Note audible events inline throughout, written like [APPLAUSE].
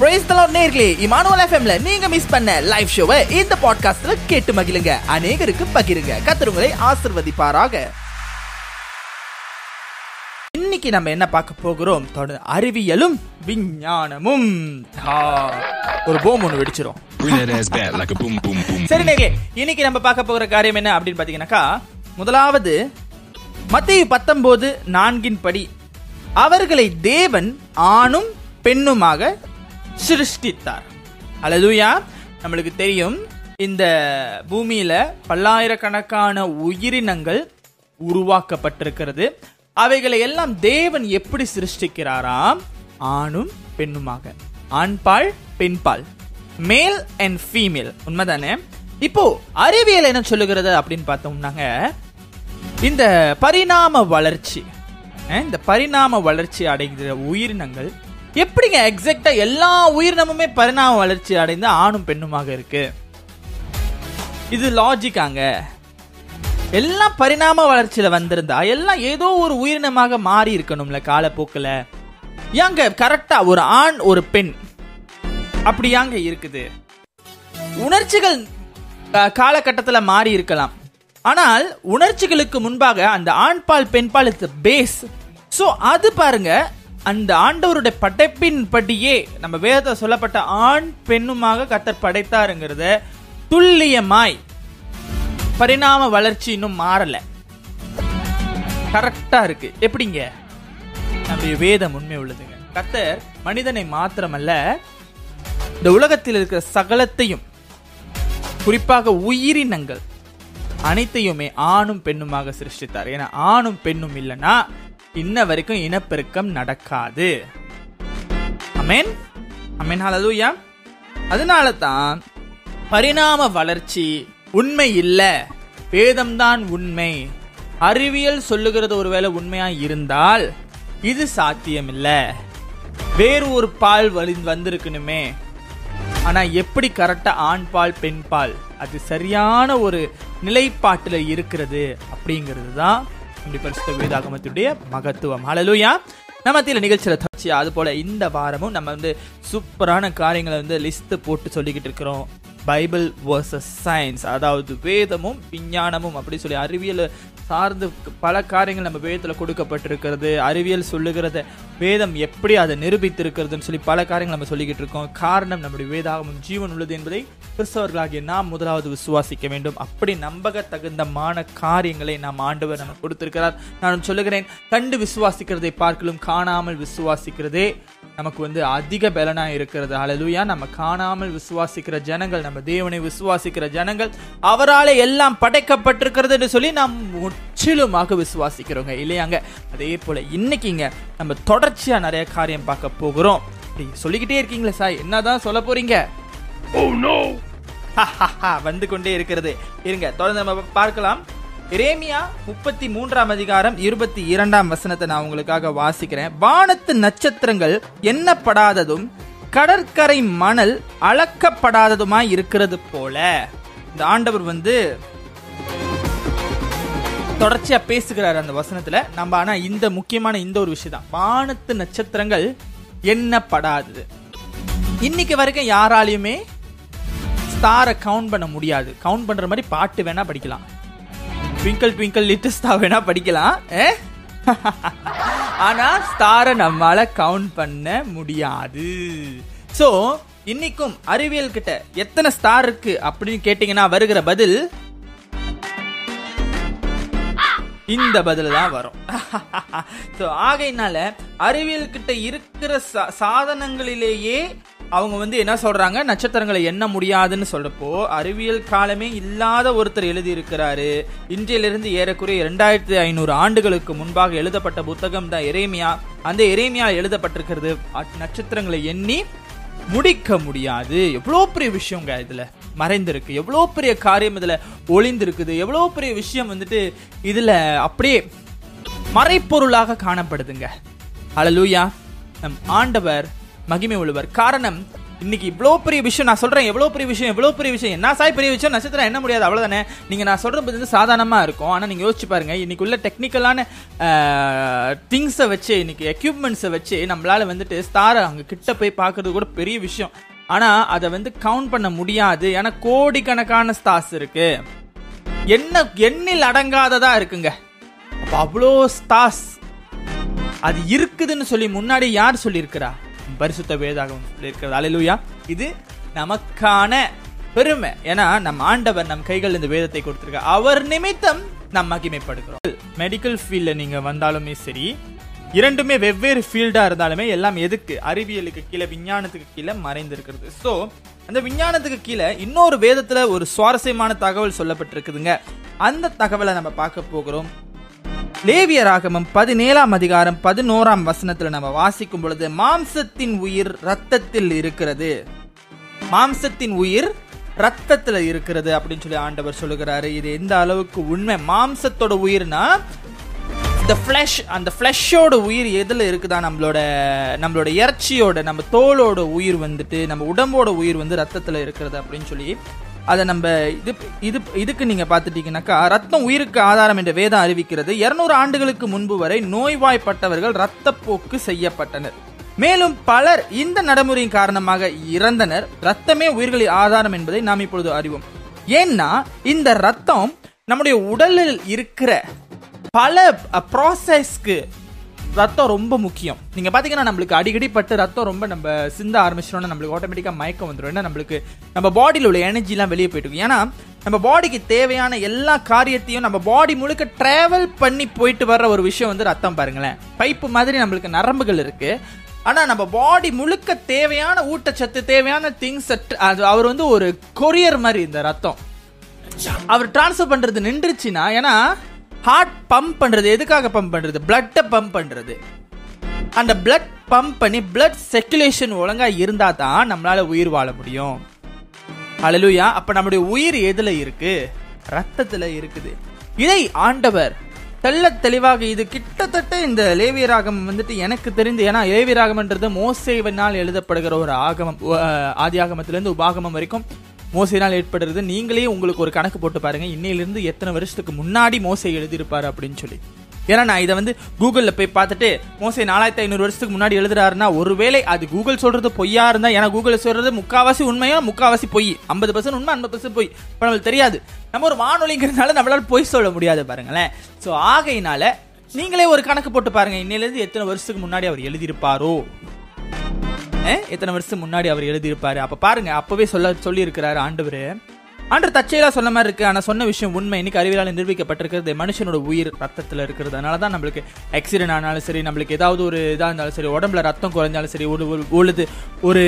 Price தலாட் நேர்களே Emmanuel எஃப்எம்ல நீங்க மிஸ் பண்ண லைவ் ஷோவை இந்த பாட்காஸ்ட்ல கேட்டு மகிழுங்க. அநேகருக்கு பகிருங்க. கத்துருங்களை ஆசிர்வதிப்பாராக. இன்னைக்கு நம்ம என்ன பார்க்க போகிறோம்? தொடர் அறிவியலும் விஞ்ஞானமும். ஒரு போம் ஒன்று வெடிச்சிரும். சரி நேர்களே இன்னைக்கு நம்ம பார்க்க போகிற காரியம் என்ன அப்படின்னு பாத்தீங்கன்னாக்கா முதலாவது மத்திய பத்தொன்பது நான்கின் படி அவர்களை தேவன் ஆணும் பெண்ணுமாக சிருஷ்டித்தார். அலதுயா நம்மளுக்கு தெரியும் இந்த பூமியில பல்லாயிரக்கணக்கான உயிரினங்கள் உருவாக்கப்பட்டிருக்கிறது. அவைகளை எல்லாம் தேவன் எப்படி சிருஷ்டிக்கிறாராம்? ஆணும் பெண்ணுமாக. ஆண்பால் பெண்பால் மேல் அண்ட் ஃபீமேல் உண்மைதானே? இப்போ அறிவியல் என்ன சொல்லுகிறது அப்படின்னு பார்த்தோம்னாங்க இந்த பரிணாம வளர்ச்சி இந்த பரிணாம வளர்ச்சி அடைகிற உயிரினங்கள் எப்படிங்க எக்ஸாக்டா எல்லா உயிரினமுமே பரிணாம வளர்ச்சி அடைந்து ஆணும் பெண்ணுமாக இருக்கு? இது லாஜிக்காங்க எல்லாம் பரிணாம வளர்ச்சியில வந்திருந்தா எல்லாம் ஏதோ ஒரு உயிரினமாக மாறி இருக்கணும்ல காலப்போக்கில். ஏங்க கரெக்டா ஒரு ஆண் ஒரு பெண் அப்படியாங்க இருக்குது? உணர்ச்சிகள் காலகட்டத்தில் மாறி இருக்கலாம். ஆனால் உணர்ச்சிகளுக்கு முன்பாக அந்த ஆண்பால் பெண்பால் இஸ் பேஸ் ஸோ அது பாருங்க அந்த ஆண்டவருடைய படைப்பின்படியே நம்ம வேதத்தை சொல்லப்பட்ட ஆண் பெண்ணுமாக கத்தர் படைத்தாருங்கிறத துல்லியமாய் பரிணாம வளர்ச்சி இன்னும் மாறல. கரெக்டா இருக்கு. எப்படிங்க? நம்முடைய வேதம் உண்மை உள்ளதுங்க. கத்தர் மனிதனை மாத்திரமல்ல இந்த உலகத்தில் இருக்கிற சகலத்தையும் குறிப்பாக உயிரினங்கள் அனைத்தையுமே ஆணும் பெண்ணுமாக சிருஷ்டித்தார். ஏன்னா ஆணும் பெண்ணும் இல்லைன்னா இன்ன வரைக்கும் இனப்பெருக்கம் நடக்காது. அமேன் அமேன் ஹalleluya அதனால தான் பரிணாம வளர்ச்சி உண்மை இல்லை. வேதம்தான் உண்மை. அறிவியல் சொல்லுகிறது ஒருவேளை உண்மையா இருந்தால் இது சாத்தியம் இல்ல வேறு ஒரு பால் வலி வந்திருக்கணுமே. ஆனா எப்படி கரெக்டா ஆண் பால் பெண் பால்? அது சரியான ஒரு நிலைப்பாட்டில் இருக்கிறது அப்படிங்கிறது தான் நம்முடைய பரிசுத்த வேதாகமத்துடைய மகத்துவம். ஹalleluya நம்ம மத்தியில நிகழ்ச்சியில தொடர்ச்சியா அது போல இந்த வாரமும் நம்ம வந்து சூப்பரான காரியங்களை வந்து லிஸ்ட் போட்டு சொல்லிக்கிட்டு இருக்கிறோம். பைபிள் வர்சஸ் சயின்ஸ் அதாவது வேதமும் விஞ்ஞானமும் அப்படி சொல்லி அறிவியல் சார்ந்து பல காரியங்கள் நம்ம வேதத்தில் கொடுக்கப்பட்டிருக்கிறது. அறிவியல் சொல்லுகிறத வேதம் எப்படி அதை நிரூபித்திருக்கிறதுன்னு சொல்லி பல காரியங்கள் நம்ம சொல்லிக்கிட்டு இருக்கோம். காரணம் நம்முடைய வேதாகமும் ஜீவன் உள்ளது என்பதை கிறிஸ்தவர்களாகிய நாம் முதலாவது விசுவாசிக்க வேண்டும். அப்படி நம்பக தகுந்தமான காரியங்களை நாம் ஆண்டவர் நமக்கு கொடுத்திருக்கிறார். நான் சொல்லுகிறேன் கண்டு விசுவாசிக்கிறதை பார்க்கலும் காணாமல் விசுவாசிக்கிறதே நமக்கு வந்து அதிக பலனா இருக்கிறது. அழலுயா நம்ம காணாமல் விசுவாசிக்கிற ஜனங்கள் நம்ம தேவனை விசுவாசிக்கிற ஜனங்கள் அவராலே எல்லாம் படைக்கப்பட்டிருக்கிறது என்று சொல்லி நாம் முற்றிலுமாக விசுவாசிக்கிறோங்க. இல்லையாங்க? அதே போல இன்னைக்குங்க நம்ம தொடர்ச்சியா நிறைய காரியம் பார்க்க போகிறோம். சொல்லிக்கிட்டே இருக்கீங்களே சாய் என்னதான் சொல்ல போறீங்க? Oh, வந்து கொண்டே இருக்கிறது. இருங்க தொடர்ந்து நம்ம பார்க்கலாம். இரேமியா முப்பத்தி மூன்றாம் அதிகாரம் இருபத்தி இரண்டாம் வசனத்தை நான் உங்களுக்காக வாசிக்கிறேன். வானத்து நட்சத்திரங்கள் எண்ணப்படாததும் கடற்கரை மணல் அளக்கப்படாததுமாய் இருக்கிறது போல. இந்த ஆண்டவர் வந்து தொடர்ச்சியா பேசுகிறார் அந்த வசனத்துல. நம்ம ஆனா இந்த முக்கியமான இந்த ஒரு விஷயம் தான் வானத்து நட்சத்திரங்கள் எண்ணப்படாதது. இன்னைக்கு வரைக்கும் யாராலையுமே ஸ்டாரை கவுண்ட் பண்ண முடியாது. கவுண்ட் பண்ற மாதிரி பாட்டு வேணா படிக்கலாம். ட்விங்கிள் ட்விங்கிள் லிட்டில் ஸ்டார் வேணா படிக்கலாம். ஏ? [LAUGHS] ஆனா ஸ்டாரை நம்மளால் கவுண்ட் பண்ண முடியாது. சோ இன்னைக்கும் அறிவியல் கிட்ட எத்தனை ஸ்டார் இருக்கு அப்படின்னு கேட்டீங்கன்னா வருகிற பதில் இந்த பதில் தான் வரும். [LAUGHS] ஸோ ஆகையினால அறிவியல் கிட்ட இருக்கிற சா- சாதனங்களிலேயே அவங்க வந்து என்ன சொல்றாங்க? நட்சத்திரங்களை எண்ண முடியாதுன்னு சொல்றப்போ அறிவியல் காலமே இல்லாத ஒருத்தர் எழுதியிருக்கிறாரு. இன்றையிலிருந்து ஏறக்குறைய இரண்டாயிரத்தி ஐநூறு ஆண்டுகளுக்கு முன்பாக எழுதப்பட்ட புத்தகம் தான் எரேமியா. அந்த எரேமியா எழுதப்பட்டிருக்கிறது. நட்சத்திரங்களை எண்ணி முடிக்க முடியாது. எவ்வளோ பெரிய விஷயங்க இதுல. மறைந்திருக்கு. எவ்வளோ பெரிய காரியம் இதுல ஒளிந்திருக்குது. எவ்வளோ பெரிய விஷயம் வந்துட்டு இதுல அப்படியே மறைப்பொருளாக காணப்படுதுங்க. அழலூயா நம் ஆண்டவர் மகிமை உள்ளவர். காரணம் இன்னைக்கு இவ்வளோ பெரிய விஷயம் நான் சொல்றேன் எவ்வளோ பெரிய விஷயம் எவ்வளோ பெரிய விஷயம். என்ன சாய் பெரிய விஷயம்? நட்சத்திரம் என்ன முடியாது அவ்வளோதானே நீங்க நான் சொல்றது வந்து சாதாரணமா இருக்கும். ஆனால் நீங்க யோசிச்சு பாருங்க இன்னைக்கு உள்ள டெக்னிக்கலான திங்ஸை வச்சு இன்னைக்கு எக்யூப்மெண்ட்ஸை வச்சு நம்மளால வந்துட்டு ஸ்டாரை அங்க கிட்ட போய் பார்க்கிறது கூட பெரிய விஷயம். ஆனா அதை வந்து கவுண்ட் பண்ண முடியாது. ஏன்னா கோடிக்கணக்கான ஸ்டார்ஸ் இருக்கு. என்ன எண்ணில் அடங்காததா இருக்குங்க. அவ்வளோ ஸ்டார்ஸ் அது இருக்குதுன்னு சொல்லி முன்னாடி யார் சொல்லியிருக்கிறா? பரிசுத்த வேதாகம் இருக்கிறது அலையிலுயா இது நமக்கான பெருமை. ஏன்னா நம்ம ஆண்டவர் நம் கைகள் இந்த வேதத்தை கொடுத்திருக்க அவர் நிமித்தம் நாம் மகிமைப்படுகிறோம். மெடிக்கல் ஃபீல்ட்ல நீங்க வந்தாலுமே சரி இரண்டுமே வெவ்வேறு ஃபீல்டா இருந்தாலுமே எல்லாம் எதுக்கு? அறிவியலுக்கு கீழே விஞ்ஞானத்துக்கு கீழே மறைந்திருக்கிறது. ஸோ அந்த விஞ்ஞானத்துக்கு கீழே இன்னொரு வேதத்துல ஒரு சுவாரஸ்யமான தகவல் சொல்லப்பட்டிருக்குதுங்க. அந்த தகவலை நம்ம பார்க்க போகிறோம். லேவியராகமம் பதினேழாம் அதிகாரம் பதினோராம் வசனத்துல நம்ம வாசிக்கும் பொழுது மாம்சத்தின் உயிர் ரத்தத்தில் இருக்கிறது. மாம்சத்தின் உயிர் ரத்தத்துல இருக்கிறது அப்படின்னு சொல்லி ஆண்டவர் சொல்லுகிறாரு. இது எந்த அளவுக்கு உண்மை? மாம்சத்தோட உயிர்னா இந்த ஃப்ளஷ் அந்த ஃப்ளஷோட உயிர் எதில் இருக்குதா? நம்மளோட நம்மளோட இறைச்சியோட நம்ம தோலோட உயிர் வந்துட்டு நம்ம உடம்போட உயிர் வந்து ரத்தத்தில் இருக்கிறது அப்படின்னு சொல்லி அதை நம்ம இது இது இதுக்கு நீங்க பார்த்துட்டீங்கன்னாக்கா ரத்தம் உயிருக்கு ஆதாரம் என்ற வேதம் அறிவிக்கிறது. இருநூறு ஆண்டுகளுக்கு முன்பு வரை நோய்வாய்ப்பட்டவர்கள் இரத்தப்போக்கு செய்யப்பட்டனர். மேலும் பலர் இந்த நடைமுறையின் காரணமாக இறந்தனர். ரத்தமே உயிர்களின் ஆதாரம் என்பதை நாம் இப்பொழுது அறிவோம். ஏன்னா இந்த ரத்தம் நம்முடைய உடலில் இருக்கிற பல ப்ராசஸ்க்கு ரத்தம் ரொம்ப முக்கியம். நீங்க பாத்தீங்கன்னா நம்மளுக்கு அடிக்கடி பட்டு ரத்தம் ரொம்ப நம்ம சிந்த ஆரம்பிச்சிட்டோம்னா நம்மளுக்கு ஆட்டோமேட்டிக்கா மயக்கம் வந்துடும் ஏன்னா நம்மளுக்கு நம்ம பாடியில் உள்ள எனர்ஜிலாம் வெளியே போயிட்டு ஏன்னா நம்ம பாடிக்கு தேவையான எல்லா காரியத்தையும் நம்ம பாடி முழுக்க டிராவல் பண்ணி போயிட்டு வர்ற ஒரு விஷயம் வந்து ரத்தம் பாருங்களேன். பைப்பு மாதிரி நம்மளுக்கு நரம்புகள் இருக்கு. ஆனா நம்ம பாடி முழுக்க தேவையான ஊட்டச்சத்து தேவையான திங்ஸ் அது அவர் வந்து ஒரு கொரியர் மாதிரி இந்த ரத்தம். அவர் டிரான்ஸ்ஃபர் பண்றது நின்றுச்சுன்னா ஏன்னா ஹார்ட் பம்ப் பண்றது எதுக்காக பம்ப் பண்றது? பிளட்டை பம்ப் பண்றது. அந்த பிளட் பம்ப் பண்ணி பிளட் சர்க்குலேஷன் ஒழுங்கா இருந்தா தான் நம்மளால உயிர் வாழ முடியும். அழலுயா அப்ப நம்முடைய உயிர் எதுல இருக்கு? ரத்தத்துல இருக்குது. இதை ஆண்டவர் தெல்ல தெளிவாக இது கிட்டத்தட்ட இந்த லேவியராகம் வந்துட்டு எனக்கு தெரிந்து ஏன்னா லேவியராகம்ன்றது மோசேவனால் எழுதப்படுகிற ஒரு ஆகமம் ஆதி ஆகமத்திலிருந்து உபாகமம் வரைக்கும் மோசையினால் ஏற்படுறது. நீங்களே உங்களுக்கு ஒரு கணக்கு போட்டு பாருங்க. இன்னையிலிருந்து எத்தனை வருஷத்துக்கு முன்னாடி மோசை எழுதியிருப்பாரு அப்படின்னு சொல்லி. ஏன்னா நான் இதை வந்து கூகுளில் போய் பார்த்துட்டு மோசை நாலாயிரத்தி ஐநூறு வருஷத்துக்கு முன்னாடி எழுதுறாருன்னா ஒருவேளை அது கூகுள் சொல்றது பொய்யா இருந்தா ஏன்னா கூகுள் சொல்றது முக்காவாசி உண்மையா முக்காவாசி பொய். ஐம்பது பர்சன்ட் உண்மை ஐம்பது பர்சன்ட் பொய். இப்போ நம்மளுக்கு தெரியாது. நம்ம ஒரு வானொலிங்கிறதுனால நம்மளால பொய் சொல்ல முடியாது பாருங்களேன். ஸோ ஆகையினால நீங்களே ஒரு கணக்கு போட்டு பாருங்க. இன்னிலேருந்து எத்தனை வருஷத்துக்கு முன்னாடி அவர் எழுதியிருப்பாரோ? எத்தனை வருஷம் முன்னாடி அவர் எழுதியிருப்பாரு? அப்ப பாருங்க அப்பவே சொல்ல சொல்லி இருக்கிறாரு ஆண்டவர் ஆண்டு தச்சையெல்லாம் சொன்ன மாதிரி இருக்கு. ஆனா சொன்ன விஷயம் உண்மை. இன்னைக்கு அறிவியலால் நிரூபிக்கப்பட்டிருக்கிறது மனுஷனோட உயிர் ரத்தத்துல இருக்கிறது. அதனால தான் நம்மளுக்கு ஆக்சிடென்ட் ஆனாலும் சரி நம்மளுக்கு ஏதாவது ஒரு இதாக இருந்தாலும் சரி உடம்புல ரத்தம் குறைஞ்சாலும் சரி ஒரு ஒரு- உழுது ஒரு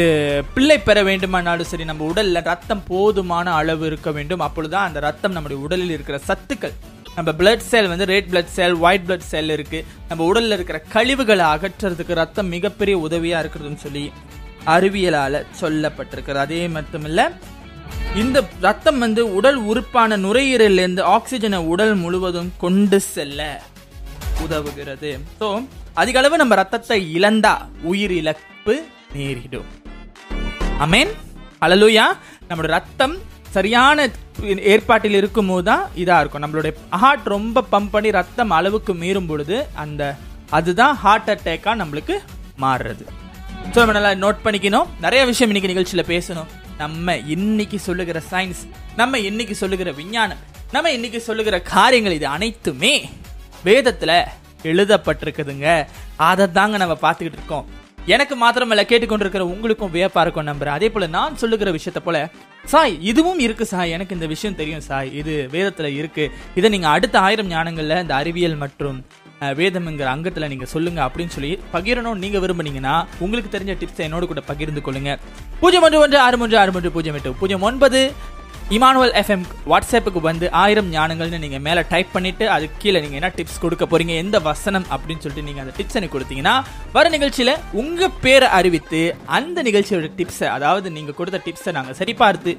பிள்ளை பெற வேண்டுமானாலும் சரி நம்ம உடல்ல ரத்தம் போதுமான அளவு இருக்க வேண்டும். அப்பொழுதுதான் அந்த ரத்தம் நம்முடைய உடலில் இருக்கிற சத்துக்கள் நம்ம பிளட் செல் வந்து red blood cell white blood cell இருக்கு. நம்ம உடல்ல இருக்கிற கழிவுகளை அகற்றுறதுக்கு ரத்தம் மிகப்பெரிய உதவியா இருக்கிறதுன்னு சொல்லி அறிவியலால சொல்லப்பட்டிருக்கிறது. அதே மட்டும் இல்லை இந்த ரத்தம் வந்து உடல் உறுப்பான நுரையீரல்ல இருந்து ஆக்சிஜனை உடல் முழுவதும் கொண்டு செல்ல உதவுகிறது. ஸோ அதிக அளவு நம்ம ரத்தத்தை இழந்தா உயிர் இழப்பு நேரிடும். அமேன் அழலுயா நம்மளோட ரத்தம் சரியான ஏற்பாட்டில் இருக்கும்போது தான் இதாக இருக்கும். நம்மளுடைய ஹார்ட் ரொம்ப பம்ப் பண்ணி ரத்தம் அளவுக்கு மீறும் பொழுது அந்த அதுதான் ஹார்ட் அட்டேக்காக நம்மளுக்கு மாறுறது. ஸோ நம்ம நல்லா நோட் பண்ணிக்கணும். நிறைய விஷயம் இன்னைக்கு நிகழ்ச்சியில் பேசணும். நம்ம இன்னைக்கு சொல்லுகிற சயின்ஸ் நம்ம இன்னைக்கு சொல்லுகிற விஞ்ஞானம் நம்ம இன்னைக்கு சொல்லுகிற காரியங்கள் இது அனைத்துமே வேதத்தில் எழுதப்பட்டிருக்குதுங்க. அதை தாங்க நம்ம பார்த்துக்கிட்டு இருக்கோம். எனக்கு மாத்திரமல்ல கேட்டுக்கொண்டிருக்கிற உங்களுக்கும் வியப்பா இருக்கும் நம்புறேன் அதே போல நான் சொல்லுகிற விஷயத்த போல சாய் இதுவும் இருக்கு சாய். எனக்கு இந்த விஷயம் தெரியும் சாய். இது வேதத்துல இருக்கு. இதை நீங்க அடுத்த ஆயிரம் ஞானங்கள்ல இந்த அறிவியல் மற்றும் வேதம்ங்கிற அங்கத்துல நீங்க சொல்லுங்க அப்படின்னு சொல்லி பகிரணும் நீங்க விரும்புனீங்கன்னா உங்களுக்கு தெரிஞ்ச டிப்ஸ் என்னோட கூட பகிர்ந்து கொள்ளுங்க. பூஜ்ஜியம் ஒன்று ஒன்று ஆறு மூன்று ஆறு மூன்று பூஜ்ஜியம் எட்டு. பூஜ்ஜியம் ஒன்பது இமானுவல் எஃப்எம் வாட்ஸ்அப்புக்கு வந்து ஆயிரம் ஞானங்கள்னு நீங்கள் மேலே டைப் பண்ணிவிட்டு அதுக்கு கீழே நீங்கள் என்ன டிப்ஸ் கொடுக்க போறீங்க எந்த வசனம் அப்படின்னு சொல்லிட்டு நீங்கள் அந்த டிப்ஸ் எனக்கு கொடுத்தீங்கன்னா வர நிகழ்ச்சியில் உங்கள் பேரை அறிவித்து அந்த நிகழ்ச்சியோட டிப்ஸை அதாவது நீங்கள் கொடுத்த டிப்ஸை நாங்கள் சரிபார்த்து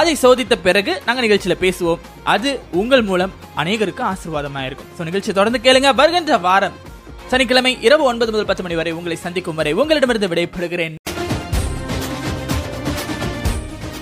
அதை சோதித்த பிறகு நாங்கள் நிகழ்ச்சியில் பேசுவோம். அது உங்கள் மூலம் அநேகருக்கு ஆசீர்வாதமாக இருக்கும். ஸோ நிகழ்ச்சியை தொடர்ந்து கேளுங்க. வருகின்ற வாரம் சனிக்கிழமை இரவு ஒன்பது முதல் பத்து மணி வரை உங்களை சந்திக்கும் வரை உங்களிடமிருந்து விடைபெறுகிறேன்.